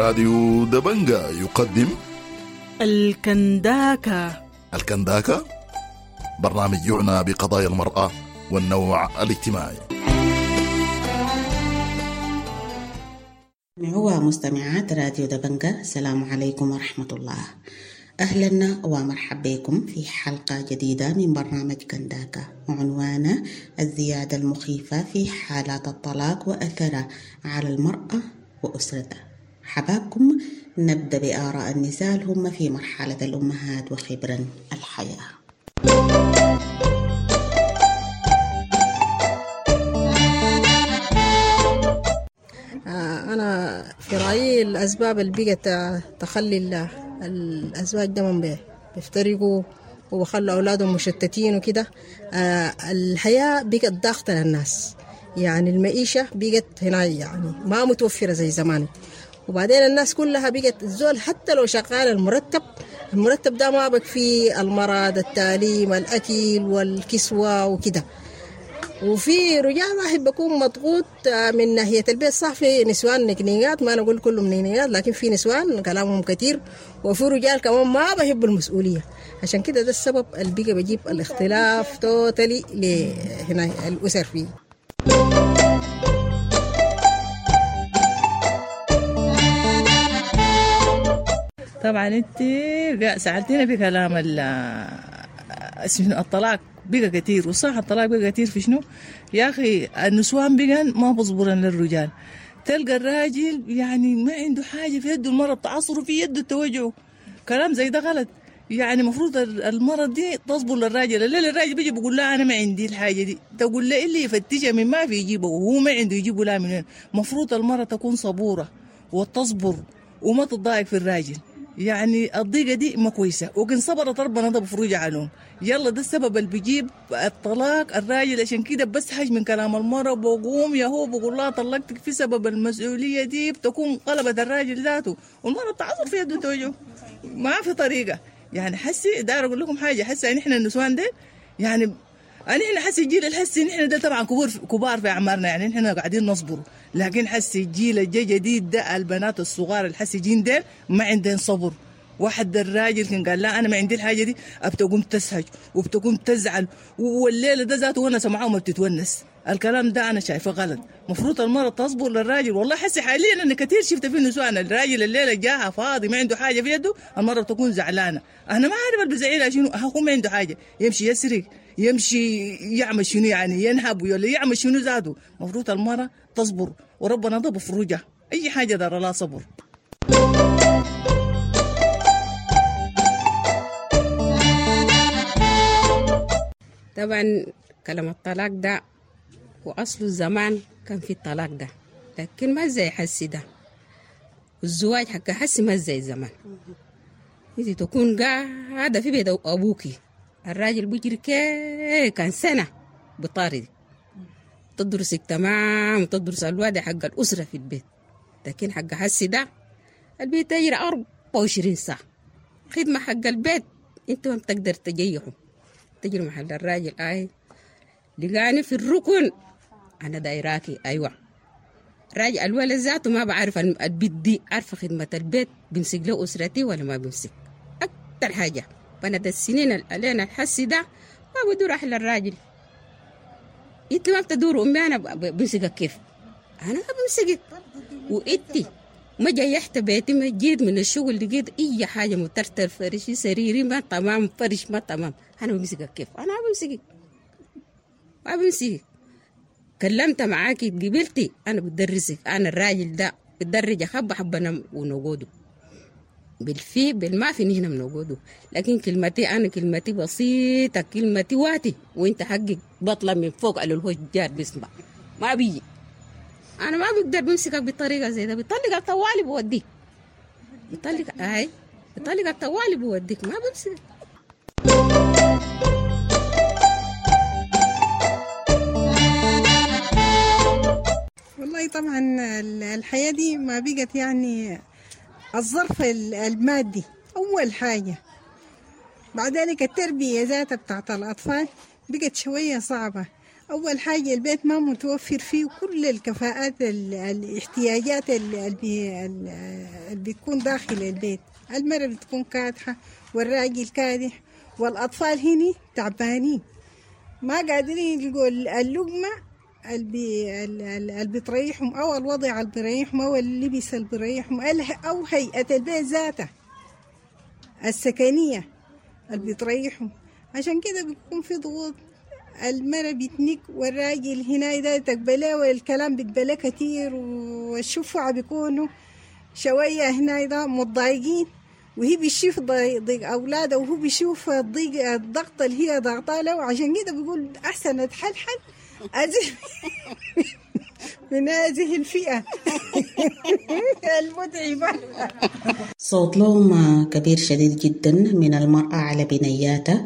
راديو دبنجا يقدم الكنداكا الكنداكا برنامج يعنى بقضايا المرأة والنوع الاجتماعي. هو مستمعات راديو دبنجا السلام عليكم ورحمة الله. أهلا ومرحبا بكم في حلقة جديدة من برنامج كنداكا وعنوانه الزيادة المخيفة في حالات الطلاق وأثره على المرأة وأسرتها حبابكم نبدأ بآراء النساء الهم في مرحلة الأمهات وخبرا الحياة. آه، أنا في رأيي الأسباب اللي بقت تخلي ال- الأزواج دايما بي- بيفترقوا وبخلوا أولادهم مشتتين وكده. آه، الحياة بقت ضاغطة للناس. يعني المعيشة بقت هنا يعني ما متوفرة زي زمان. وبعدين الناس كلها بقت الزول حتى لو شغال المرتب المرتب ده ما بكفي المرض التعليم الأكل والكسوة وكده. وفي رجال واحد بكون مضغوط آه، من ناحية البيت. صح في نسوان نكنيات ما نقول كلهم نكنيات لكن في نسوان كلامهم كتير. وفي رجال كمان ما بيحبوا المسؤولية. عشان كده ده السبب اللي بقى بجيب الاختلاف توتالي لهنا الأسر فيه. طبعا أنت سألتينا في كلام ال- اسمه الطلاق بقى كتير. وصح الطلاق بقى كتير في شنو؟ يا أخي النسوان بقى ما بصبرا للرجال. تلقى الراجل يعني ما عنده حاجة في يده المرض تعصره في يده توجعه. كلام زي ده غلط. يعني المفروض المرض دي تصبر للراجل. الليل الراجل بيجي بيقول لا أنا ما عندي الحاجة دي. تقول له اللي يفتشها من ما في يجيبه وهو ما عنده يجيبه لا من المفروض المرأة تكون صبورة وتصبر وما تضايق في الراجل. يعني الضيقة دي ما كويسة. وكن صبرت ربنا ده بفروج عليهم يلا ده السبب اللي بيجيب الطلاق الراجل. عشان كده بس حاج من كلام المرأة بقوم يا هو بقول لها طلقتك في سبب المسؤولية دي بتكون قلبت الراجل ذاته. والمرأة تعصر في يده توجعه ما في طريقة. يعني حسي داير أقول لكم حاجة حسي يعني إحنا النسوان دي يعني يعني إحنا حسي الجيل الحسي نحن ده طبعا كبار كبار في أعمارنا يعني نحن قاعدين نصبر لكن حسي الجيل الجي جديد ده البنات الصغار الحسي جين ده ما عندهم صبر. واحد الراجل كان قال لا أنا ما عندي الحاجة دي بتقوم تزهج وبتقوم تزعل. والليلة ده ذاته ونس معاه ما بتتونس. الكلام ده أنا شايفه غلط. المفروض المرأة تصبر للراجل. والله حسي حاليا أنا كثير شفت في النسوان الراجل الليلة جاها فاضي ما عنده حاجة في يده المرأة تكون زعلانة. أنا ما عارف اللي شنو هو ما عنده حاجة يمشي يسرق. يمشي يعمل شنو يعني ينهب ولا يعمل شنو ذاته المفروض المرأة تصبر وربنا ضب فروجها. أي حاجة دار لا صبر. طبعا كلام الطلاق ده وأصله زمان كان في الطلاق ده لكن ما زي حسي ده. والزواج حق حسي ما زي زمان انت تكون قاعدة في بيت أبوكي الراجل بيجري كي كان سنة بطارد تدرسك تمام تدرس الواد حق الأسرة في البيت. لكن حق حسي ده البيت يجري 24 ساعة. خدمة حق البيت أنت ما بتقدر تجيحه تجري محل الراجل آي. لقاني في الركن. أنا دايراكي أيوه. راجل الولد ذاته ما بعرف البيت دي عارفة خدمة البيت بيمسك له أسرتي ولا ما بيمسك أكتر حاجة. بنت السنين علينا الحسي ده ما بدور أحلى الراجل. إنت ما بتدور أمي أنا بمسكك كيف؟ أنا ما بمسكك. وانتي ما جيحت بيتي ما جيت من الشغل لقيت أي حاجة مترتر فرشي سريري ما تمام فرش ما تمام. أنا بمسكك كيف؟ أنا بمسكك. ما بمسكك. كلمت معاكي قبلتي أنا بدرسك. أنا الراجل ده بدرج حبة حبة ونقوده. بالفي بالما في نحن بنقوده لكن كلمتي أنا كلمتي بسيطة كلمتي واتي. وإنت حقك بطلع من فوق على الهجار بيسمع. ما بيجي. أنا ما بقدر بمسكك بطريقة زي ده. بيطلق الطوالي بوديك. بيطلق أي. بيطلق الطوالي بوديك. ما بمسكك والله طبعا ال- الحياة دي ما بقت يعني الظرف ال- المادي أول حاجة. بعد ذلك التربية ذاتها بتاعت الأطفال بقت شوية صعبة. أول حاجة البيت ما متوفر فيه كل الكفاءات ال- الاحتياجات اللي بتكون داخل البيت. المرأة بتكون كادحة والراجل كادح والأطفال هني تعبانين. ما قادرين يلقوا اللقمة اللي اللي بتريحهم أو الوضع اللي بيريحهم أو اللبس اللي بيريحهم أو هيئة البيت ذاتها السكنية اللي بتريحهم عشان كده بيكون في ضغوط. المرة بتنك والراجل هنا ده تقبله والكلام بتبله كتير والشفعة بيكونوا شوية هنا ده متضايقين وهي بيشوف ضي- ضيق أولادها وهو بيشوف الضيق الضغط اللي هي ضغطاه له. عشان كده بيقول أحسن أتحلحل من هذه الفئة. المتعبة صوت لوم كبير شديد جدا من المرأة على بنياتها.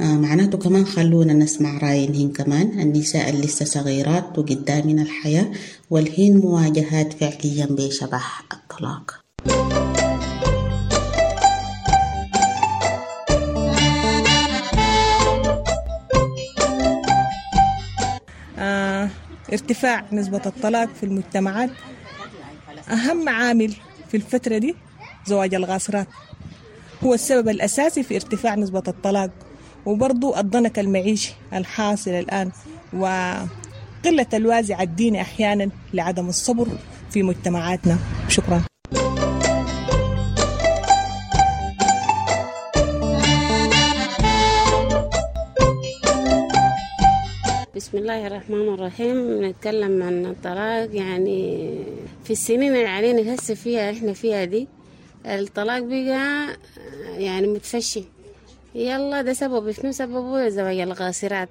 آه، معناته كمان خلونا نسمع رأيهن كمان. النساء اللي لسه صغيرات وقدامنا الحياة والهن مواجهات فعليا بشبح الطلاق ارتفاع نسبة الطلاق في المجتمعات أهم عامل في الفترة دي زواج الغاصرات. هو السبب الأساسي في ارتفاع نسبة الطلاق وبرضو الضنك المعيشي الحاصل الآن وقلة الوازع الديني أحيانا لعدم الصبر في مجتمعاتنا. شكرا. بسم الله الرحمن الرحيم. نتكلم عن الطلاق يعني في السنين اللي علينا هسه فيها إحنا فيها دي الطلاق بقى يعني متفشي. يلا ده سبب شنو سببه؟ زواج الغاسرات.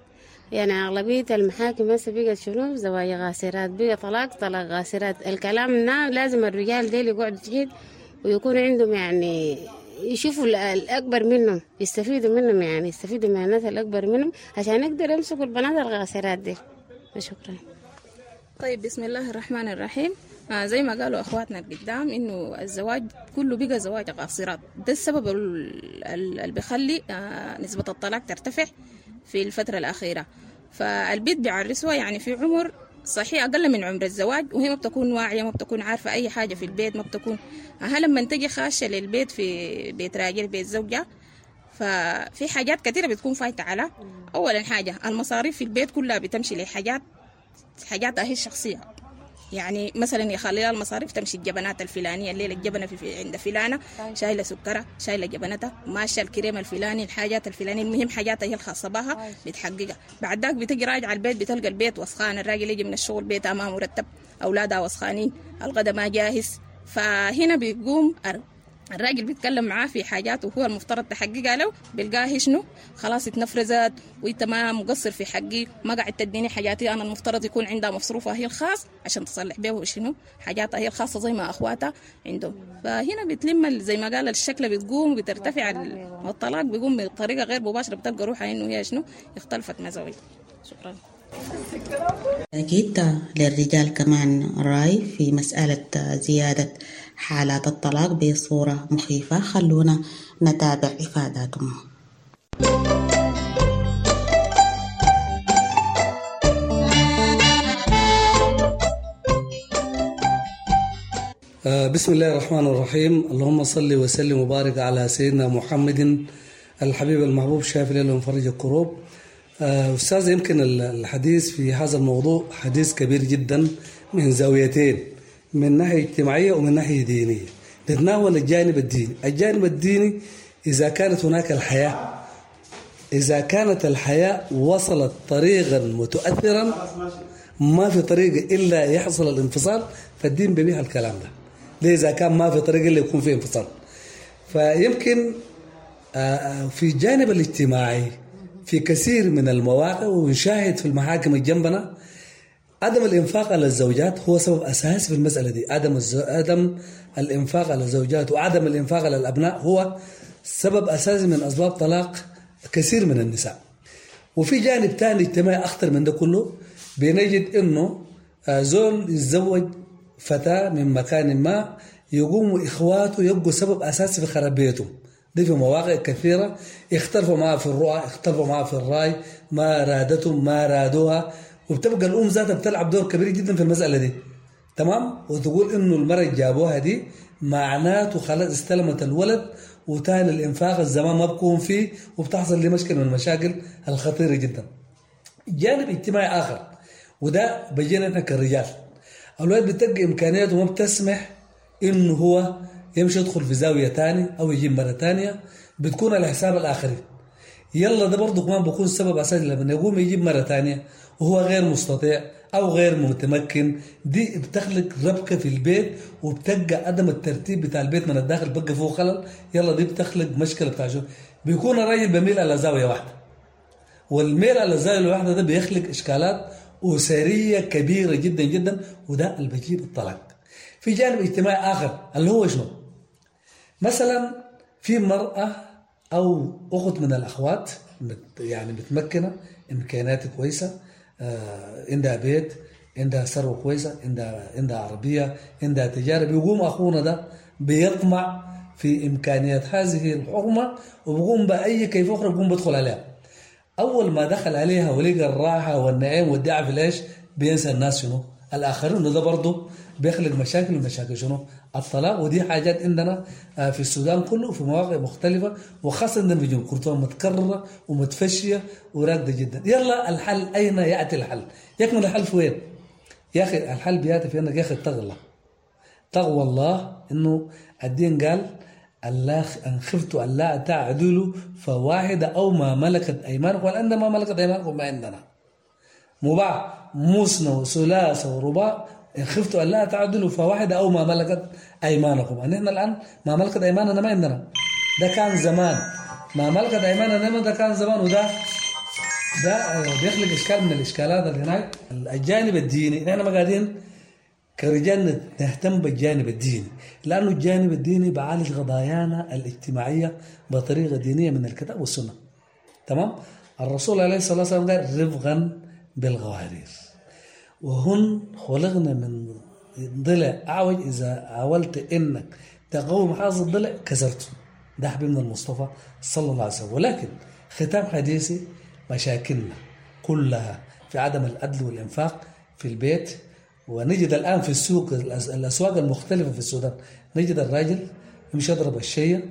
يعني أغلبية المحاكم هسه بقت شنو؟ زواج غاسرات. بقى طلاق طلاق غاسرات. الكلام ده لازم الرجال ديل يقعدوا تحت ويكون عندهم يعني يشوفوا ال- الأكبر منهم يستفيدوا منهم يعني يستفيدوا من الناس الأكبر منهم عشان يقدروا يمسكوا البنات الغاسرات دي. شكرا. طيب بسم الله الرحمن الرحيم. آه زي ما قالوا أخواتنا القدام إنه الزواج كله بقى زواج قاصرات ده السبب ال- ال- اللي بيخلي آه نسبة الطلاق ترتفع في الفترة الأخيرة. فالبيت بيعرسوها يعني في عمر صحيح أقل من عمر الزواج وهي ما بتكون واعية ما بتكون عارفة أي حاجة في البيت ما بتكون. ها لما تجي خاشة للبيت في بيت راجل بيت زوجها ففي حاجات كثيرة بتكون فايتة على. أولا حاجة المصاريف في البيت كلها بتمشي لحاجات حاجاتها هي الشخصية. يعني مثلا يخليها المصاريف تمشي الجبنات الفلانية الليلة الجبنة في عند فلانة شايلة سكرها شايلة جبنتها ماشية الكريم الفلاني الحاجات الفلانية المهم حاجاتها هي الخاصة بها بتحققها. بعد ذاك بتجي راجعة البيت بتلقى البيت وسخان الراجل يجي من الشغل بيتها ما مرتب أولادها وسخانين الغدا ما جاهز. فهنا بيقوم الراجل بيتكلم معاه في حاجات وهو المفترض تحققها له بيلقاه شنو؟ خلاص اتنفرزت وانت ما مقصر في حقي ما قاعد تديني حاجاتي أنا المفترض يكون عندها مصروفها هي الخاص عشان تصلح به شنو حاجاتها هي الخاصة زي ما اخواتها عندهم. فهنا بتلم زي ما قال الشكل بتقوم وبترتفع ال- الطلاق بيقوم بطريقة غير مباشرة بتلقى روحها إنه هي شنو؟ اختلفت مع زوجها شكرا. أكيد للرجال كمان رأي في مسألة زيادة حالات الطلاق بصورة مخيفة. خلونا نتابع إفاداتهم. آه، بسم الله الرحمن الرحيم. اللهم صل وسلم وبارك على سيدنا محمد الحبيب المحبوب شافي ومفرج الكروب. أستاذ يمكن ال- الحديث في هذا الموضوع حديث كبير جدا من زاويتين من ناحية اجتماعية ومن ناحية دينية. نتناول الجانب الديني. الجانب الديني إذا كانت هناك الحياة إذا كانت الحياة وصلت طريقا متؤثرا ما في طريقة إلا يحصل الانفصال فالدين بيبيح الكلام ده. ليه؟ إذا كان ما في طريقة إلا يكون في انفصال. فيمكن آه، آه، في الجانب الاجتماعي في كثير من المواقع ونشاهد في المحاكم الجنبنا عدم الإنفاق على الزوجات هو سبب أساسي في المسألة دي عدم. عدم الإنفاق على الزوجات وعدم الإنفاق على الأبناء هو سبب أساسي من أسباب طلاق كثير من النساء وفي جانب ثاني اجتماعي أخطر من ده كله بنجد إنه آه، زول يتزوج فتاة من مكان ما يقوموا إخواته يبقوا سبب أساسي في خراب بيته في مواقع كثيرة اختلفوا معها في الرؤى اختلفوا معها في الرأي ما رادتهم ما رادوها. وبتبقى الأم ذاتها بتلعب دور كبير جدا في المسألة دي. تمام؟ وتقول إنه المرة اللي جابوها دي معناته خلاص استلمت الولد وتاني الانفاق الزمان ما بكون فيه وبتحصل لي مشكلة من المشاكل الخطيرة جدا. جانب اجتماعي آخر وده بيجينا إحنا كرجال. الولد بتلقى إمكانياته ما بتسمح إنه هو يمشي يدخل في زاوية تاني أو يجيب مرة تانية بتكون على حساب الآخرين. يلا ده برضه كمان بيكون سبب أساسي لما يقوم يجيب مرة تانية وهو غير مستطيع أو غير متمكن. دي بتخلق ربكة في البيت وبتلقى عدم الترتيب بتاع البيت من الداخل بقى فيه خلل. يلا دي بتخلق مشكلة بتاع شو؟ بيكون الراجل بيميل على زاوية واحدة. والميل على الزاويه الواحده ده بيخلق إشكالات أسرية كبيرة جدا جدا وده اللي بيجيب الطلاق. في جانب اجتماعي آخر اللي هو شنو؟ مثلا في مرأة أو أخت من الأخوات يعني متمكنة إمكانيات كويسة آه، عندها بيت عندها ثروة كويسة عندها عندها عربية عندها تجارة بيقوم أخونا ده بيطمع في إمكانيات هذه الحكومة وبيقوم بأي كيف أخرى بيقوم بدخل عليها. أول ما دخل عليها ولقى الراحة والنعيم والدعم في الايش بينسى الناس شنو؟ الاخرين وده برضه بيخلق مشاكل ومشاكل شنو؟ الطلاق ودي حاجات عندنا آه، في السودان كله وفي مواقع مختلفة وخاصة عندنا في جنوب كردستان متكررة ومتفشية وراكده جدا. يلا الحل أين يأتي الحل؟ يكمن الحل في وين؟ يا أخي الحل بيأتي في انك يا أخي اتق الله. الله إنه الدين قال الله إن أن لا تعدلوا فواحدة أو ما ملكت أيمانكم. وان ما ملكت أيمانكم ما عندنا. مباح. مثنى وثلاثة ورباع إن خفتوا أن لا تعدلوا فواحدة أو ما ملكت أيمانكم. يعني إحنا الآن ما ملكت أيماننا ما عندنا. ده كان زمان. ما ملكت أيماننا ما ده كان زمان. وده ده آه، بيخلق إشكال من الإشكالات اللي هناك. الجانب الديني نحن ما قاعدين كرجال نهتم بالجانب الديني. لأنه الجانب الديني بعالج قضايانا الاجتماعية بطريقة دينية من الكتاب والسنة. تمام؟ الرسول عليه الصلاة والسلام قال رفقا بالغوارير وهن خلقنا من ضلع أعوج إذا حاولت إنك تقوم هذا الضلع كسرته ده حبيبنا المصطفى صلى الله عليه وسلم. ولكن ختام حديثي مشاكلنا كلها في عدم العدل والإنفاق في البيت. ونجد الآن في السوق الأس- الأسواق المختلفة في السودان. نجد الراجل يمشي يضرب الشيء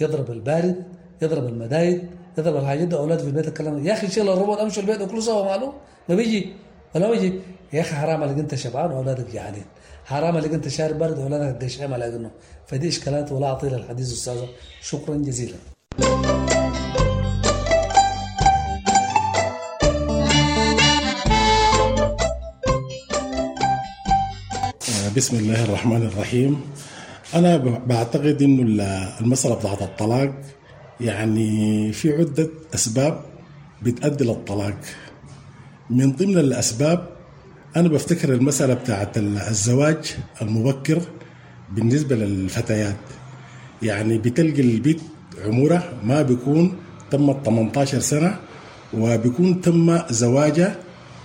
يضرب البارد يضرب المدايد يضرب الحاجات دي أولاده في البيت الكلام ده. يا أخي شيل الروبوت أمشي البيت وكله سوا ماله؟ ما بيجي. ولا بيجي. يا أخي حرام عليك أنت شبعان وأولادك جعانين حرام عليك أنت شارب برد وأولادك قشعين على إنه. فدي إشكالات ولا أطيل الحديث أستاذة. شكرا جزيلا. بسم الله الرحمن الرحيم. أنا ب- بعتقد إنه ال- المسألة بتاعت الطلاق يعني في عدة أسباب بتؤدي للطلاق. من ضمن الأسباب أنا بفتكر المسألة بتاعت ال- الزواج المبكر بالنسبة للفتيات. يعني بتلقي البيت عمرها ما بيكون تمت 18 سنة وبيكون تم زواجها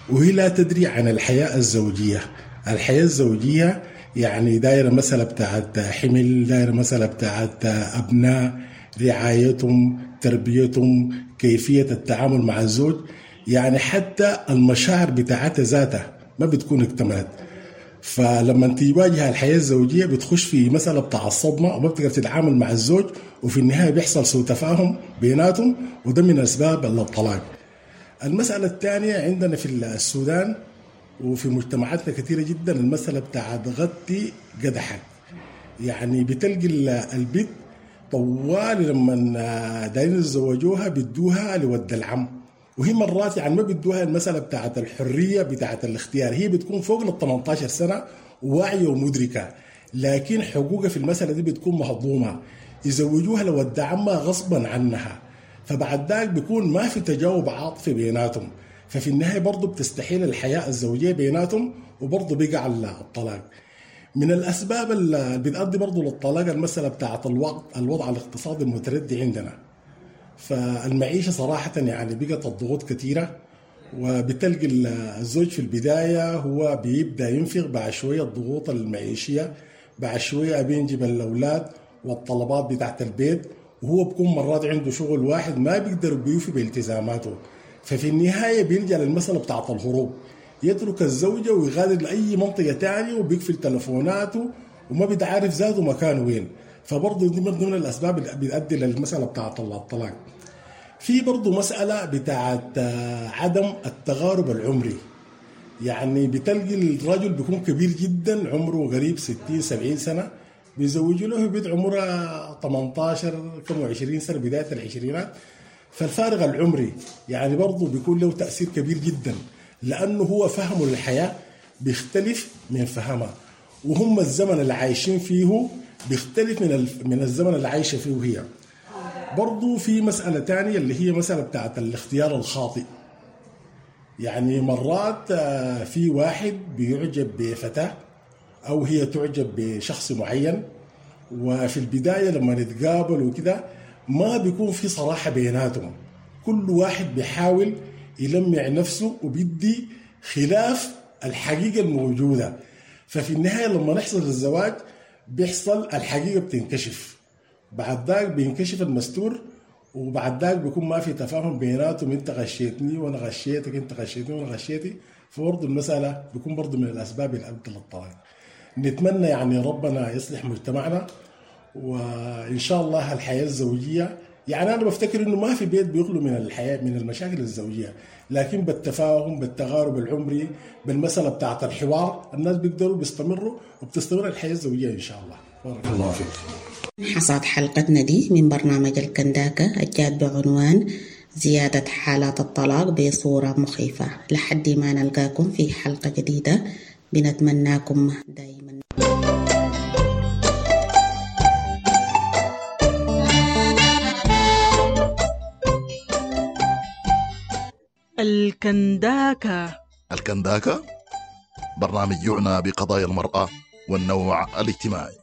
وهي لا تدري عن الحياة الزوجية. الحياة الزوجية يعني دايرة مسألة بتاعت حمل دايرة مسألة بتاعت أبناء رعايتهم تربيتهم كيفية التعامل مع الزوج يعني حتى المشاعر بتاعتها ذاتها ما بتكون اكتملت فلما انت تواجه الحياة الزوجية بتخش في مسألة بتاع الصدمة وما بتقدر تتعامل مع الزوج وفي النهاية بيحصل سوء تفاهم بيناتهم وده من أسباب الطلاق. المسألة الثانية عندنا في السودان وفي مجتمعاتنا كثيرة جدا المسألة بتاعت غطي قدحك. يعني بتلقي ال- البيت طوال لما دايرين يتزوجوها بيدوها لود العم. وهي مرات يعني ما بيدوها المسألة بتاعت الحرية بتاعت الاختيار. هي بتكون فوق ال 18 سنة واعيه ومدركة. لكن حقوقها في المسألة دي بتكون مهضومة. يزوجوها لود عمها غصبا عنها. فبعد ذاك بيكون ما في تجاوب عاطفي بيناتهم. ففي النهاية برضه بتستحيل الحياة الزوجية بيناتهم وبرضه بيقع الطلاق. من الأسباب اللي بتؤدي برضه للطلاق المسألة بتاعت الوضع الوضع الاقتصادي المتردي عندنا. فالمعيشة صراحة يعني بقت الضغوط كثيره وبتلقي الزوج في البداية هو بيبدأ ينفق بعد شوية الضغوط المعيشية بعد شوية بينجب الأولاد والطلبات بتاعت البيت وهو بكون مرات عنده شغل واحد ما بيقدر بيوفي بإلتزاماته. ففي النهاية بيلجأ للمسألة بتاعت الهروب. يترك الزوجة ويغادر لأي منطقة تانية وبيقفل تلفوناته وما بيتعرف ذاته مكانه وين. فبرضه دي من ضمن الأسباب اللي بتؤدي للمسألة بتاعت الطلاق. في برضه مسألة بتاعت آه، عدم التغارب العمري. يعني بتلقي الرجل بيكون كبير جدا عمره قريب 60 70 سنة. بيزوجوا له بيت عمرها 18 كم 20 سنة بداية العشرينات. فالفارق العمري يعني برضه بيكون له تأثير كبير جدا. لأنه هو فهمه للحياة بيختلف من فهمها. وهم الزمن اللي عايشين فيه بيختلف من من الزمن اللي عايشة فيه هي برضو في مسألة تانية اللي هي مسألة بتاعت الاختيار الخاطئ. يعني مرات آه، في واحد بيعجب بفتاة أو هي تعجب بشخص معين وفي البداية لما نتقابل وكده ما بيكون في صراحة بيناتهم. كل واحد بيحاول يلمع نفسه وبيدي خلاف الحقيقة الموجودة. ففي النهاية لما نحصل الزواج بيحصل الحقيقة بتنكشف. بعد ذاك بينكشف المستور وبعد ذاك بيكون ما في تفاهم بيناتهم. انت غشيتني وأنا غشيتك انت غشيتني وأنا غشيتي فبرضه المسألة بيكون برضه من الأسباب اللي ادت للطلاق. نتمنى يعني ربنا يصلح مجتمعنا وإن شاء الله الحياة الزوجية يعني أنا بفتكر إنه ما في بيت بيخلو من الحياة من المشاكل الزوجية. لكن بالتفاهم بالتغارب العمري بالمسألة بتاعت الحوار الناس بيقدروا بيستمروا وبتستمر الحياة الزوجية إن شاء الله. بارك الله فيك. حصاد حلقتنا دي من برنامج الكنداكة الجاد بعنوان زيادة حالات الطلاق بصورة مخيفة. لحد ما نلقاكم في حلقة جديدة بنتمناكم دائما الكنداكة. الكنداكة؟ برنامج يعنى بقضايا المرأة والنوع الاجتماعي.